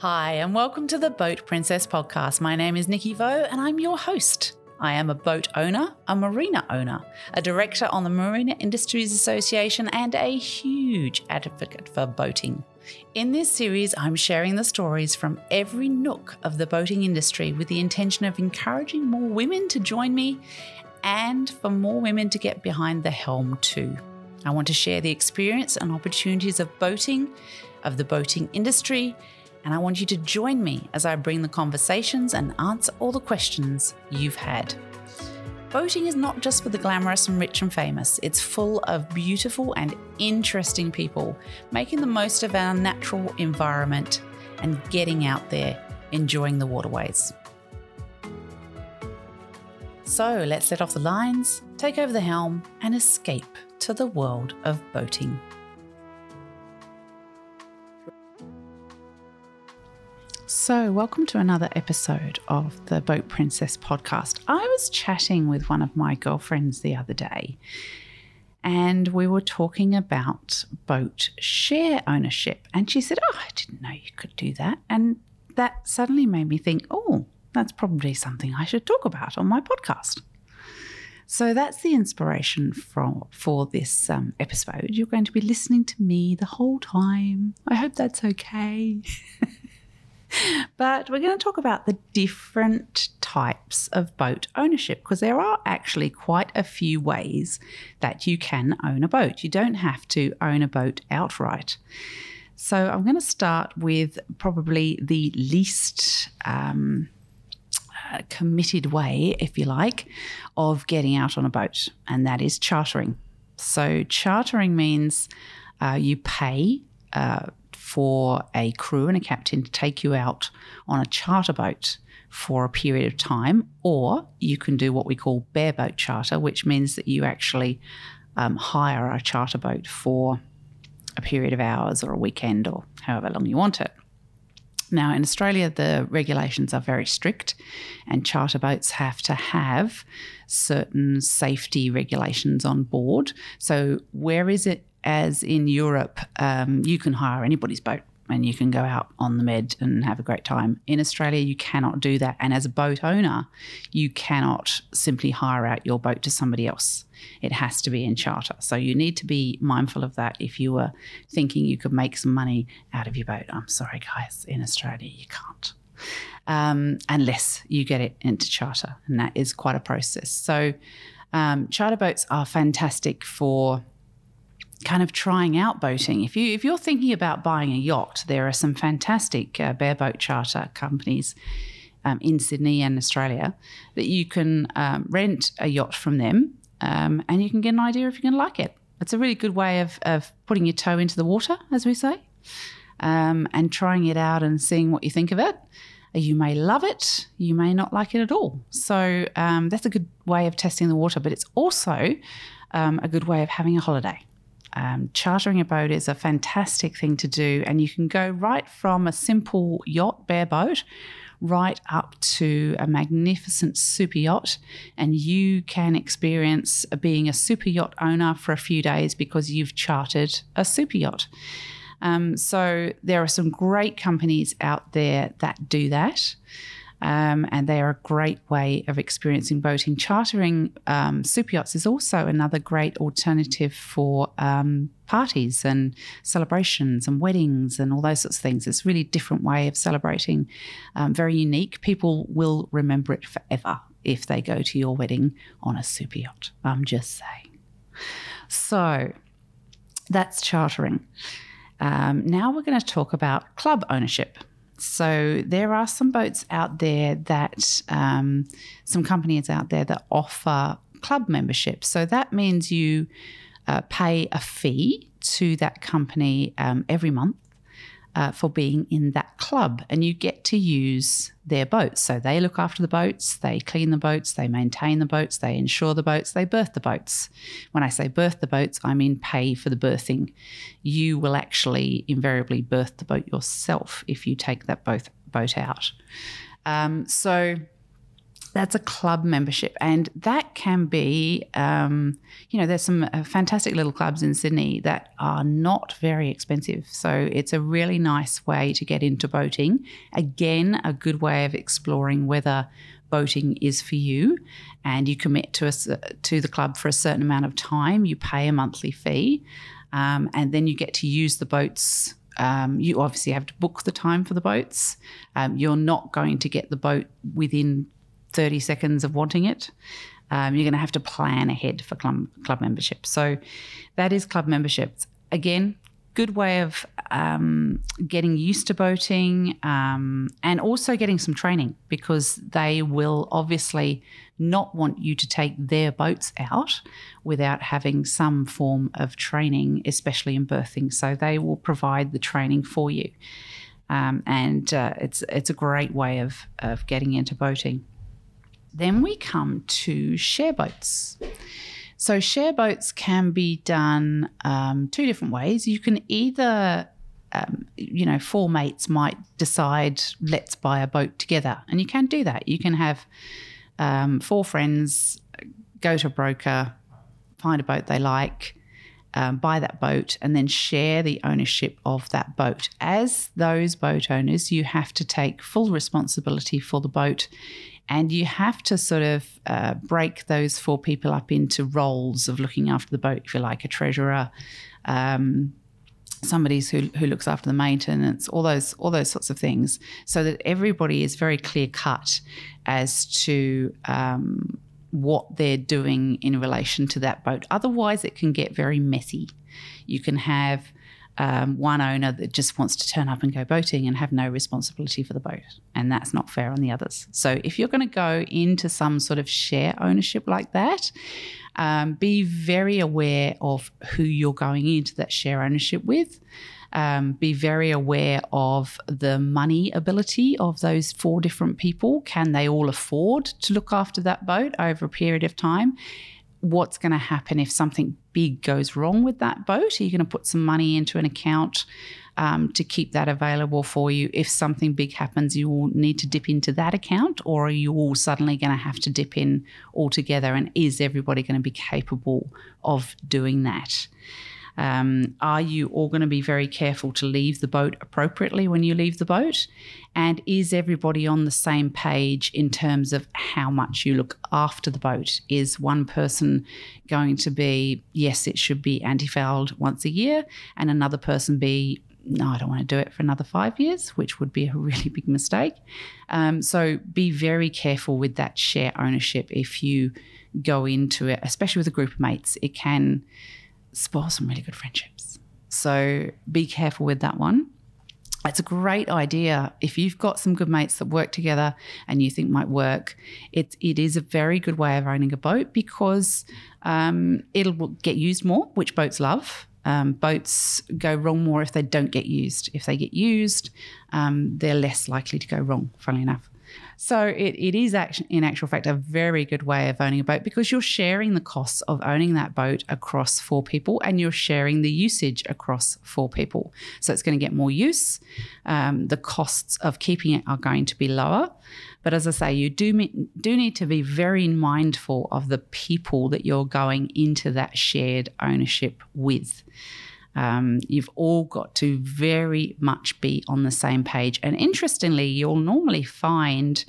Hi, and welcome to the Boat Princess podcast. My name is Nikki Vo, and I'm your host. I am a boat owner, a marina owner, a director on the Marina Industries Association, and a huge advocate for boating. In this series, I'm sharing the stories from every nook of the boating industry with the intention of encouraging more women to join me and for more women to get behind the helm too. I want to share the experience and opportunities of boating, of the boating industry, and I want you to join me as I bring the conversations and answer all the questions you've had. Boating is not just for the glamorous and rich and famous, it's full of beautiful and interesting people making the most of our natural environment and getting out there enjoying the waterways. So let's let off the lines, take over the helm, and escape to the world of boating. So, welcome to another episode of the Boat Princess podcast. I was chatting with one of my girlfriends the other day, and we were talking about boat share ownership. And she said, Oh, I didn't know you could do that. And that suddenly made me think, Oh, that's probably something I should talk about on my podcast. So that's the inspiration for, for this um, episode. You're going to be listening to me the whole time. I hope that's okay. but we're going to talk about the different types of boat ownership because there are actually quite a few ways that you can own a boat. You don't have to own a boat outright. So I'm going to start with probably the least. Um, uh, committed way, if you like, of getting out on a boat, and that is chartering. So, chartering means uh, you pay uh, for a crew and a captain to take you out on a charter boat for a period of time, or you can do what we call bareboat charter, which means that you actually um, hire a charter boat for a period of hours or a weekend or however long you want it. Now, in Australia, the regulations are very strict, and charter boats have to have certain safety regulations on board. So, where is it as in Europe, um, you can hire anybody's boat and you can go out on the med and have a great time. In Australia, you cannot do that. And as a boat owner, you cannot simply hire out your boat to somebody else. It has to be in charter. So you need to be mindful of that if you were thinking you could make some money out of your boat. I'm sorry, guys, in Australia, you can't. Um, unless you get it into charter. And that is quite a process. So um, charter boats are fantastic for kind of trying out boating. If you if you're thinking about buying a yacht, there are some fantastic uh, bareboat charter companies um, in Sydney and Australia that you can um, rent a yacht from them, um, and you can get an idea if you're going to like it. It's a really good way of of putting your toe into the water, as we say, um, and trying it out and seeing what you think of it. You may love it, you may not like it at all. So um, that's a good way of testing the water, but it's also um, a good way of having a holiday. Um, chartering a boat is a fantastic thing to do, and you can go right from a simple yacht, bareboat, right up to a magnificent super yacht, and you can experience being a super yacht owner for a few days because you've chartered a super yacht. Um, so there are some great companies out there that do that. Um, and they are a great way of experiencing boating. Chartering um, super yachts is also another great alternative for um, parties and celebrations and weddings and all those sorts of things. It's a really different way of celebrating, um, very unique. People will remember it forever if they go to your wedding on a super yacht. I'm just saying. So that's chartering. Um, now we're going to talk about club ownership. So there are some boats out there that um, some companies out there that offer club membership. So that means you uh, pay a fee to that company um, every month uh, for being in that club, and you get to use their boats. So they look after the boats, they clean the boats, they maintain the boats, they insure the boats, they berth the boats. When I say berth the boats, I mean pay for the berthing. You will actually invariably berth the boat yourself if you take that boat boat out. Um, so that's a club membership, and that can be, um, you know, there's some uh, fantastic little clubs in Sydney that are not very expensive. So it's a really nice way to get into boating. Again, a good way of exploring whether boating is for you, and you commit to a, to the club for a certain amount of time. You pay a monthly fee, um, and then you get to use the boats um, you obviously have to book the time for the boats. Um, you're not going to get the boat within 30 seconds of wanting it. Um, you're going to have to plan ahead for club, club membership. So that is club memberships. Again, good way of um, getting used to boating um, and also getting some training because they will obviously not want you to take their boats out without having some form of training, especially in berthing. So they will provide the training for you. Um, and uh, it's it's a great way of, of getting into boating. Then we come to share boats. So, share boats can be done um, two different ways. You can either, um, you know, four mates might decide, let's buy a boat together. And you can do that. You can have um, four friends go to a broker, find a boat they like, um, buy that boat, and then share the ownership of that boat. As those boat owners, you have to take full responsibility for the boat and you have to sort of uh, break those four people up into roles of looking after the boat, if you like, a treasurer, um, somebody who, who looks after the maintenance, all those all those sorts of things, so that everybody is very clear cut as to um, what they're doing in relation to that boat. Otherwise, it can get very messy. You can have um, one owner that just wants to turn up and go boating and have no responsibility for the boat. And that's not fair on the others. So if you're going to go into some sort of share ownership like that, um, be very aware of who you're going into that share ownership with. Um, be very aware of the money ability of those four different people. Can they all afford to look after that boat over a period of time? What's going to happen if something big goes wrong with that boat? Are you going to put some money into an account um, to keep that available for you? If something big happens, you will need to dip into that account, or are you all suddenly going to have to dip in altogether? And is everybody going to be capable of doing that? Um, are you all going to be very careful to leave the boat appropriately when you leave the boat? And is everybody on the same page in terms of how much you look after the boat? Is one person going to be, yes, it should be anti fouled once a year, and another person be, no, I don't want to do it for another five years, which would be a really big mistake. Um, so be very careful with that share ownership if you go into it, especially with a group of mates. It can spoil some really good friendships. So be careful with that one. It's a great idea if you've got some good mates that work together and you think might work. It it is a very good way of owning a boat because um, it'll get used more, which boats love. Um, boats go wrong more if they don't get used. If they get used, um, they're less likely to go wrong. Funnily enough. So it, it is in actual fact, a very good way of owning a boat because you're sharing the costs of owning that boat across four people and you're sharing the usage across four people. So it's going to get more use. Um, the costs of keeping it are going to be lower. But as I say, you do, do need to be very mindful of the people that you're going into that shared ownership with. Um, you've all got to very much be on the same page. And interestingly, you'll normally find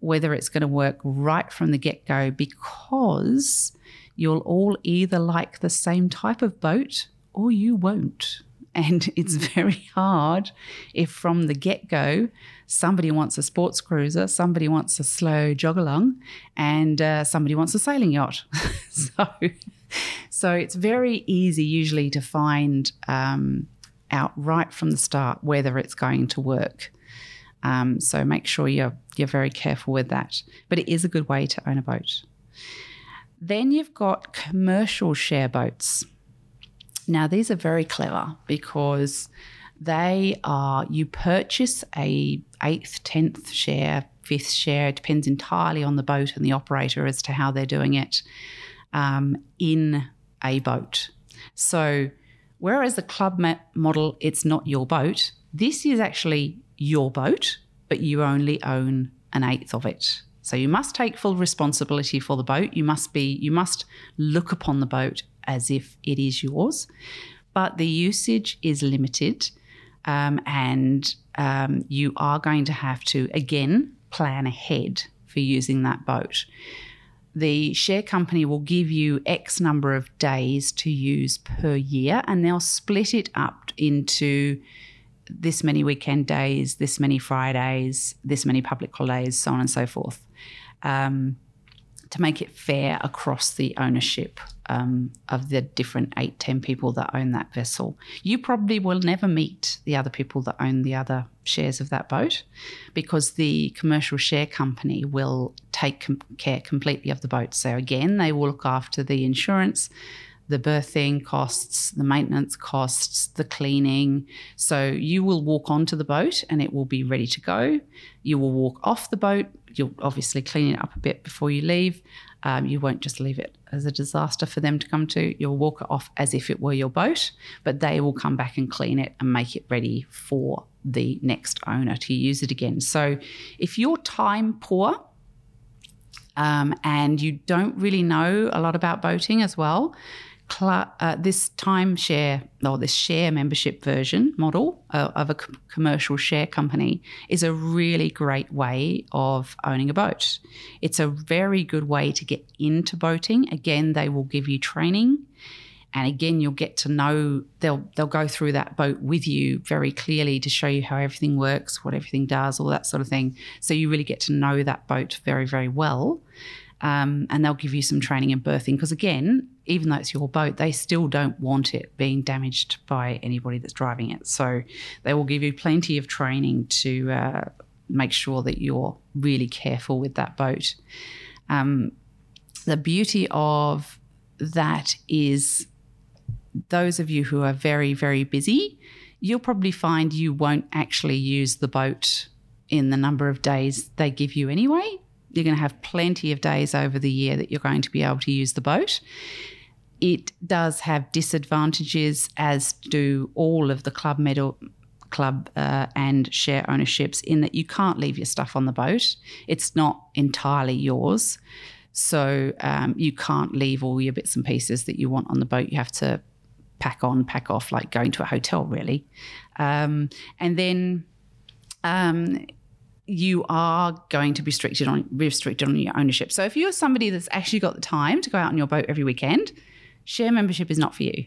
whether it's going to work right from the get go because you'll all either like the same type of boat or you won't. And it's very hard if from the get go somebody wants a sports cruiser, somebody wants a slow jog along, and uh, somebody wants a sailing yacht. so so it's very easy usually to find um, out right from the start whether it's going to work. Um, so make sure you're you're very careful with that. But it is a good way to own a boat. Then you've got commercial share boats. Now these are very clever because they are you purchase a eighth, tenth share, fifth share. It depends entirely on the boat and the operator as to how they're doing it um, in a boat. So, whereas the club model, it's not your boat, this is actually your boat, but you only own an eighth of it. So you must take full responsibility for the boat. You must be you must look upon the boat as if it is yours. But the usage is limited, um, and um, you are going to have to again plan ahead for using that boat. The share company will give you X number of days to use per year, and they'll split it up into this many weekend days, this many Fridays, this many public holidays, so on and so forth, um, to make it fair across the ownership um, of the different eight, ten people that own that vessel. You probably will never meet the other people that own the other shares of that boat because the commercial share company will take com- care completely of the boat. So, again, they will look after the insurance the berthing costs, the maintenance costs, the cleaning. So you will walk onto the boat and it will be ready to go. You will walk off the boat. You'll obviously clean it up a bit before you leave. Um, you won't just leave it as a disaster for them to come to. You'll walk it off as if it were your boat, but they will come back and clean it and make it ready for the next owner to use it again. So if you're time poor, um, and you don't really know a lot about boating as well, cl- uh, this timeshare or this share membership version model uh, of a c- commercial share company is a really great way of owning a boat. It's a very good way to get into boating. Again, they will give you training. And again, you'll get to know they'll they'll go through that boat with you very clearly to show you how everything works, what everything does, all that sort of thing. So you really get to know that boat very very well. Um, and they'll give you some training in berthing because again even though it's your boat, they still don't want it being damaged by anybody that's driving it. So they will give you plenty of training to uh, make sure that you're really careful with that boat. Um, the beauty of that is those of you who are very, very busy, you'll probably find you won't actually use the boat in the number of days they give you anyway. You're going to have plenty of days over the year that you're going to be able to use the boat. It does have disadvantages, as do all of the club medal club uh, and share ownerships, in that you can't leave your stuff on the boat. It's not entirely yours. So um, you can't leave all your bits and pieces that you want on the boat. You have to pack on, pack off, like going to a hotel, really. Um, and then um, you are going to be restricted on restricted on your ownership. So if you're somebody that's actually got the time to go out on your boat every weekend, share membership is not for you.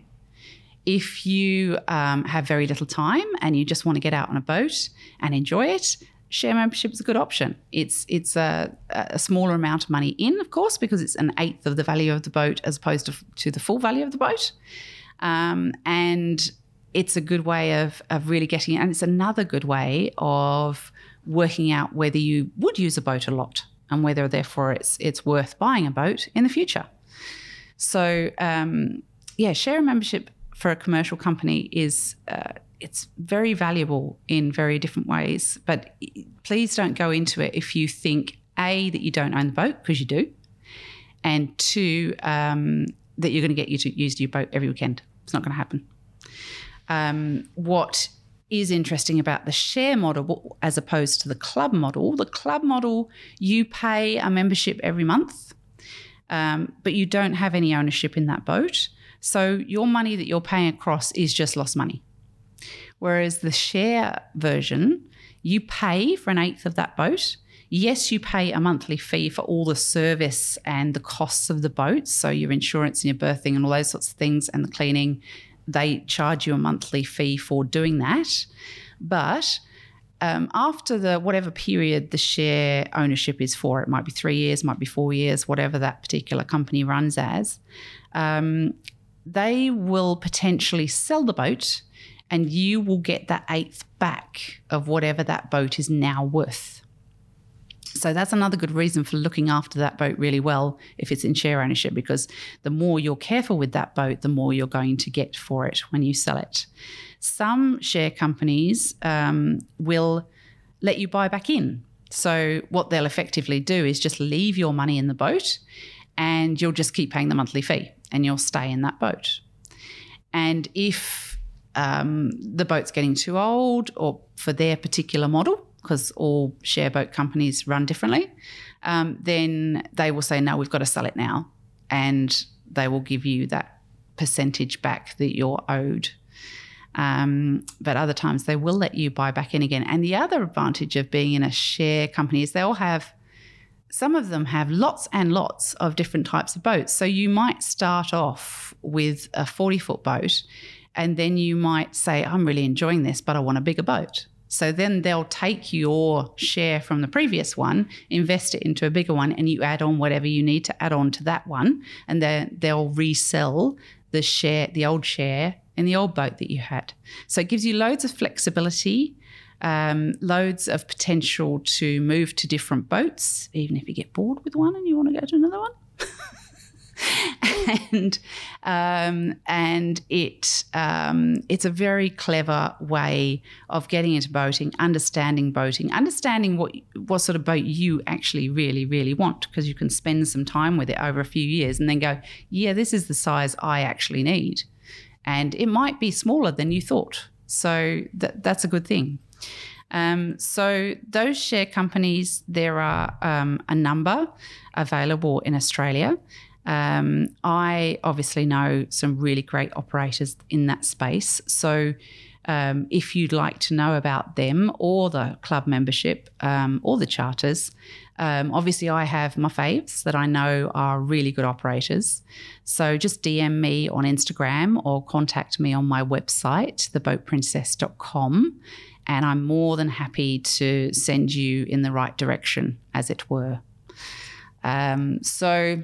If you um, have very little time and you just want to get out on a boat and enjoy it, share membership is a good option. It's it's a, a, smaller amount of money in, of course, because it's an eighth of the value of the boat as opposed to, to the full value of the boat. Um, and it's a good way of, of really getting, and it's another good way of working out whether you would use a boat a lot and whether therefore it's it's worth buying a boat in the future. So um, yeah, share a membership for a commercial company is uh, it's very valuable in very different ways. But please don't go into it if you think a that you don't own the boat because you do, and two um, that you're going to get you to use your boat every weekend. It's not going to happen. Um, what is interesting about the share model as opposed to the club model? The club model, you pay a membership every month um, but you don't have any ownership in that boat. So your money that you're paying across is just lost money. Whereas the share version, you pay for an eighth of that boat. Yes, you pay a monthly fee for all the service and the costs of the boat. So your insurance and your berthing and all those sorts of things and the cleaning, they charge you a monthly fee for doing that. But um, after the whatever period the share ownership is for, it might be three years, might be four years, whatever that particular company runs as, um, they will potentially sell the boat and you will get that eighth back of whatever that boat is now worth. So that's another good reason for looking after that boat really well if it's in share ownership, because the more you're careful with that boat, the more you're going to get for it when you sell it. Some share companies um, will let you buy back in. So, what they'll effectively do is just leave your money in the boat and you'll just keep paying the monthly fee and you'll stay in that boat. And if um, the boat's getting too old or for their particular model, because all share boat companies run differently, um, then they will say, no, we've got to sell it now. And they will give you that percentage back that you're owed. Um, but other times they will let you buy back in again. And the other advantage of being in a share company is they'll have some of them have lots and lots of different types of boats. So you might start off with a 40 foot boat, and then you might say, I'm really enjoying this, but I want a bigger boat. So then they'll take your share from the previous one, invest it into a bigger one, and you add on whatever you need to add on to that one. And then they'll resell the share, the old share in the old boat that you had. So it gives you loads of flexibility um, loads of potential to move to different boats, even if you get bored with one and you want to go to another one. and um, and it um, it's a very clever way of getting into boating, understanding boating, understanding what what sort of boat you actually really really want, because you can spend some time with it over a few years and then go, yeah, this is the size I actually need, and it might be smaller than you thought. So that that's a good thing. Um, so those share companies, there are um, a number available in Australia. Um, I obviously know some really great operators in that space. So um, if you'd like to know about them or the club membership um, or the charters, um, obviously I have my faves that I know are really good operators. So just DM me on Instagram or contact me on my website, theboatprincess.com and I'm more than happy to send you in the right direction, as it were. Um, so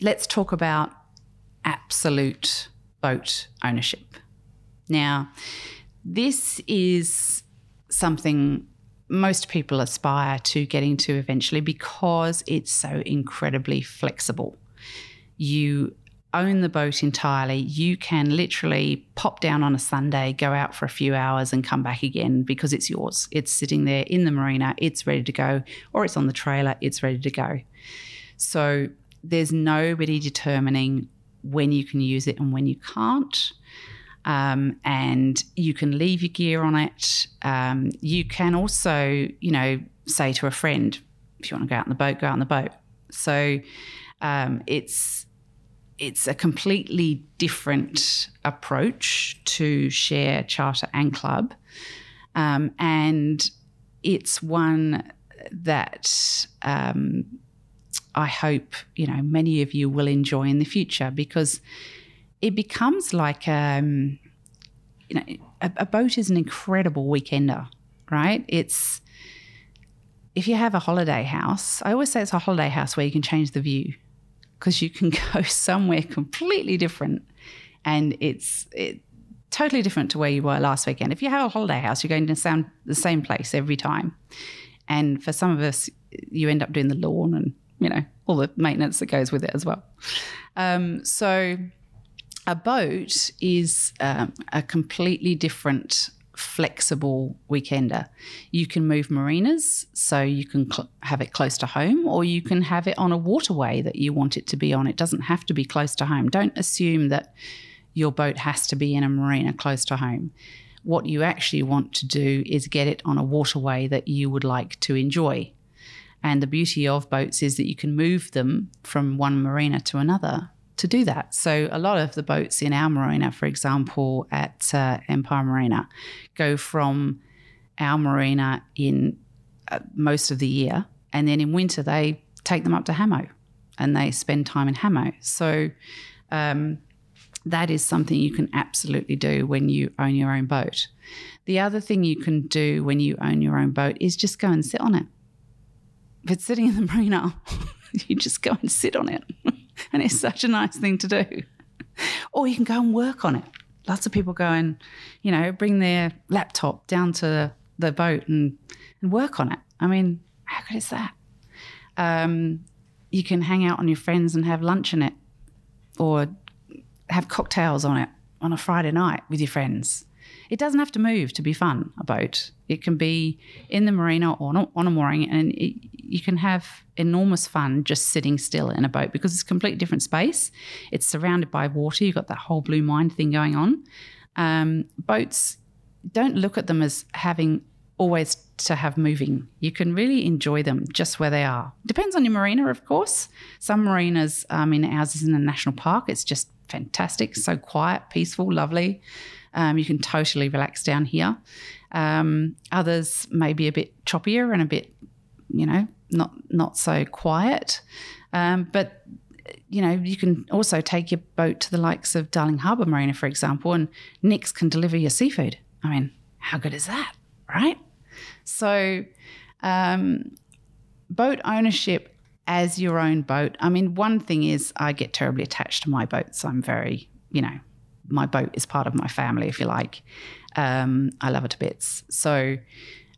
let's talk about absolute boat ownership. Now, this is something most people aspire to getting to eventually because it's so incredibly flexible. You own the boat entirely. You can literally pop down on a Sunday, go out for a few hours, and come back again because it's yours. It's sitting there in the marina, it's ready to go, or it's on the trailer, it's ready to go. So there's nobody determining when you can use it and when you can't. Um, and you can leave your gear on it. Um, you can also, you know, say to a friend, if you want to go out on the boat, go out on the boat. So um, it's it's a completely different approach to share charter and club. Um, and it's one that um, I hope you know many of you will enjoy in the future because it becomes like um, you know a, a boat is an incredible weekender, right? It's if you have a holiday house, I always say it's a holiday house where you can change the view because you can go somewhere completely different and it's it, totally different to where you were last weekend. If you have a holiday house, you're going to sound the same place every time. And for some of us, you end up doing the lawn and, you know, all the maintenance that goes with it as well. Um, so a boat is um, a completely different flexible weekender. You can move marinas so you can cl- have it close to home, or you can have it on a waterway that you want it to be on. It doesn't have to be close to home. Don't assume that your boat has to be in a marina close to home. What you actually want to do is get it on a waterway that you would like to enjoy. And the beauty of boats is that you can move them from one marina to another to do that. So a lot of the boats in our marina, for example, at uh, Empire Marina, go from our marina in uh, most of the year, and then in winter they take them up to Hamo, and they spend time in Hamo. So um, that is something you can absolutely do when you own your own boat. The other thing you can do when you own your own boat is just go and sit on it. If it's sitting in the marina, you just go and sit on it. and it's such a nice thing to do. Or you can go and work on it. Lots of people go and, you know, bring their laptop down to the boat and, and work on it. I mean, how good is that? Um, you can hang out on your friends and have lunch in it or have cocktails on it on a Friday night with your friends. It doesn't have to move to be fun, a boat. It can be in the marina or on a mooring, and it, you can have enormous fun just sitting still in a boat because it's a completely different space. It's surrounded by water. You've got that whole blue mind thing going on. Um, boats, don't look at them as having always to have moving. You can really enjoy them just where they are. Depends on your marina, of course. Some marinas, I mean, ours is in a national park. It's just fantastic, so quiet, peaceful, lovely. Um, you can totally relax down here. Um, others may be a bit choppier and a bit, you know, not not so quiet. Um, but you know, you can also take your boat to the likes of Darling Harbour Marina, for example, and Nick's can deliver your seafood. I mean, how good is that, right? So, um, boat ownership as your own boat. I mean, one thing is I get terribly attached to my boats. I'm very, you know, my boat is part of my family, if you like. Um, I love it to bits. So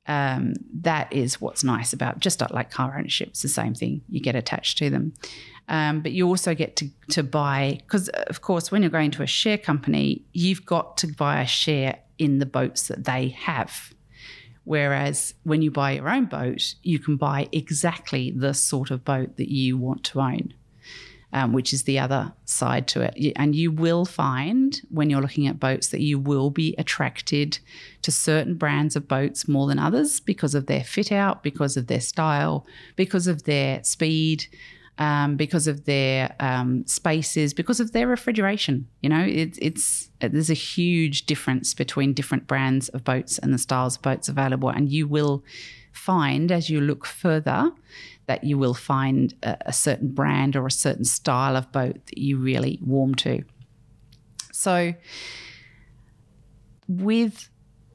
um, that is what's nice about just like car ownership. It's the same thing. You get attached to them. Um, but you also get to, to buy, because of course, when you're going to a share company, you've got to buy a share in the boats that they have. Whereas when you buy your own boat, you can buy exactly the sort of boat that you want to own, um, which is the other side to it. And you will find when you're looking at boats that you will be attracted to certain brands of boats more than others because of their fit out, because of their style, because of their speed um, because of their um, spaces, because of their refrigeration. You know, it, it's there's a huge difference between different brands of boats and the styles of boats available, and you will find as you look further that you will find a, a certain brand or a certain style of boat that you really warm to. So, with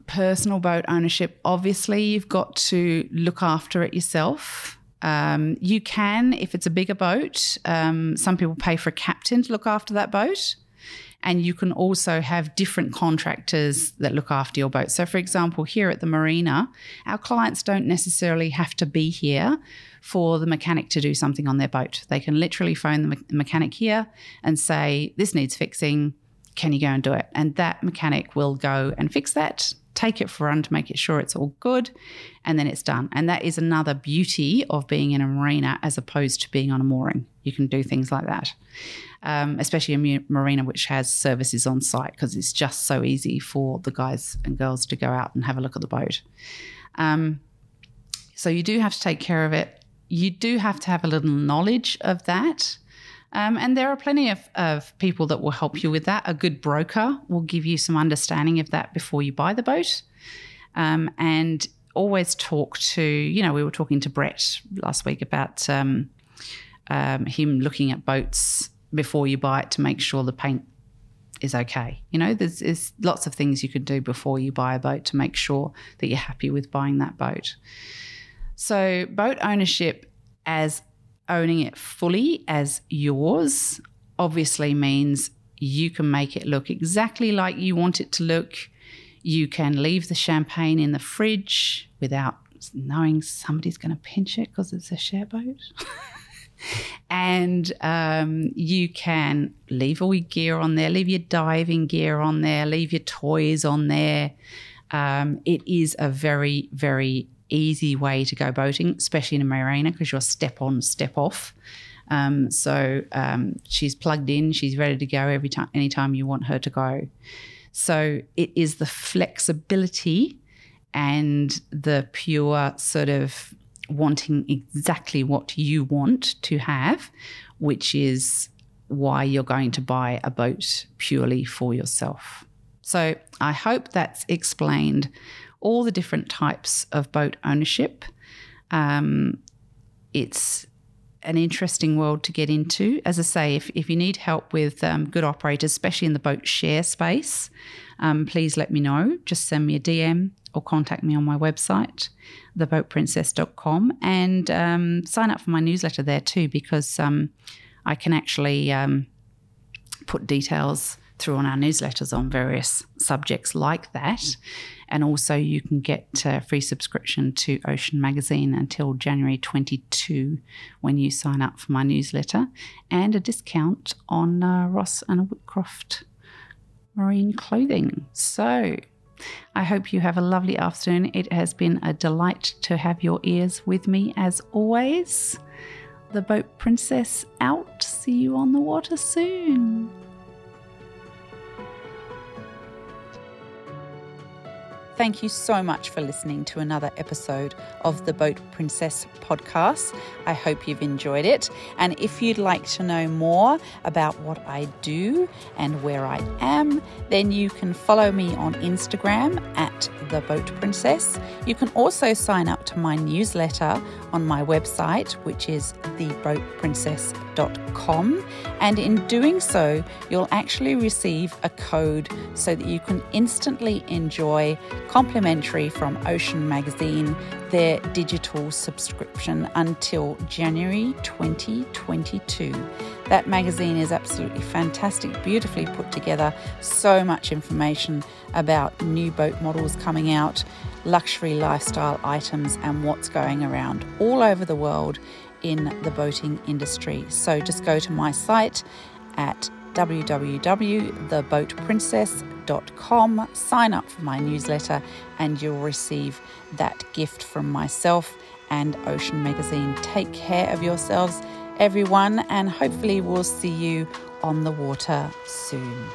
personal boat ownership, obviously you've got to look after it yourself. Um, you can, if it's a bigger boat, um, some people pay for a captain to look after that boat. And you can also have different contractors that look after your boat. So, for example, here at the marina, our clients don't necessarily have to be here for the mechanic to do something on their boat. They can literally phone the me- mechanic here and say, This needs fixing. Can you go and do it? And that mechanic will go and fix that take it for a run to make it sure it's all good, and then it's done. And that is another beauty of being in a marina as opposed to being on a mooring. You can do things like that, um, especially a marina which has services on site because it's just so easy for the guys and girls to go out and have a look at the boat. Um, so you do have to take care of it. You do have to have a little knowledge of that. Um, and there are plenty of, of people that will help you with that. A good broker will give you some understanding of that before you buy the boat. Um, and always talk to, you know, we were talking to Brett last week about um, um him looking at boats before you buy it to make sure the paint is okay. You know, there's, there's lots of things you can do before you buy a boat to make sure that you're happy with buying that boat. So, boat ownership as owning it fully as yours obviously means you can make it look exactly like you want it to look. You can leave the champagne in the fridge without knowing somebody's going to pinch it because it's a share boat. and um, you can leave all your gear on there, leave your diving gear on there, leave your toys on there. Um, it is a very, very easy way to go boating, especially in a marina because you're step on, step off. Um, so um, she's plugged in, she's ready to go every time, anytime you want her to go. So it is the flexibility and the pure sort of wanting exactly what you want to have, which is why you're going to buy a boat purely for yourself. So I hope that's explained all the different types of boat ownership. Um, it's an interesting world to get into. As I say, if, if you need help with um, good operators, especially in the boat share space, um, please let me know. Just send me a DM or contact me on my website, theboatprincess.com, and um, sign up for my newsletter there too, because um, I can actually um, put details through on our newsletters on various subjects like that. And also, you can get a free subscription to Ocean Magazine until January 22 when you sign up for my newsletter, and a discount on uh, Ross and Whitcroft marine clothing. So, I hope you have a lovely afternoon. It has been a delight to have your ears with me as always. The Boat Princess out. See you on the water soon. Thank you so much for listening to another episode of the Boat Princess podcast. I hope you've enjoyed it. And if you'd like to know more about what I do and where I am, then you can follow me on Instagram at the Boat Princess. You can also sign up to my newsletter on my website, which is theboatprincess.com. And in doing so, you'll actually receive a code so that you can instantly enjoy complimentary from Ocean Magazine, their digital subscription until January 2022. That magazine is absolutely fantastic, beautifully put together, so much information about new boat models coming out, luxury lifestyle items, and what's going around all over the world in the boating industry. So just go to my site at www.theboatprincess.com, sign up for my newsletter, and you'll receive that gift from myself and Ocean Magazine. Take care of yourselves, everyone, and hopefully, we'll see you on the water soon.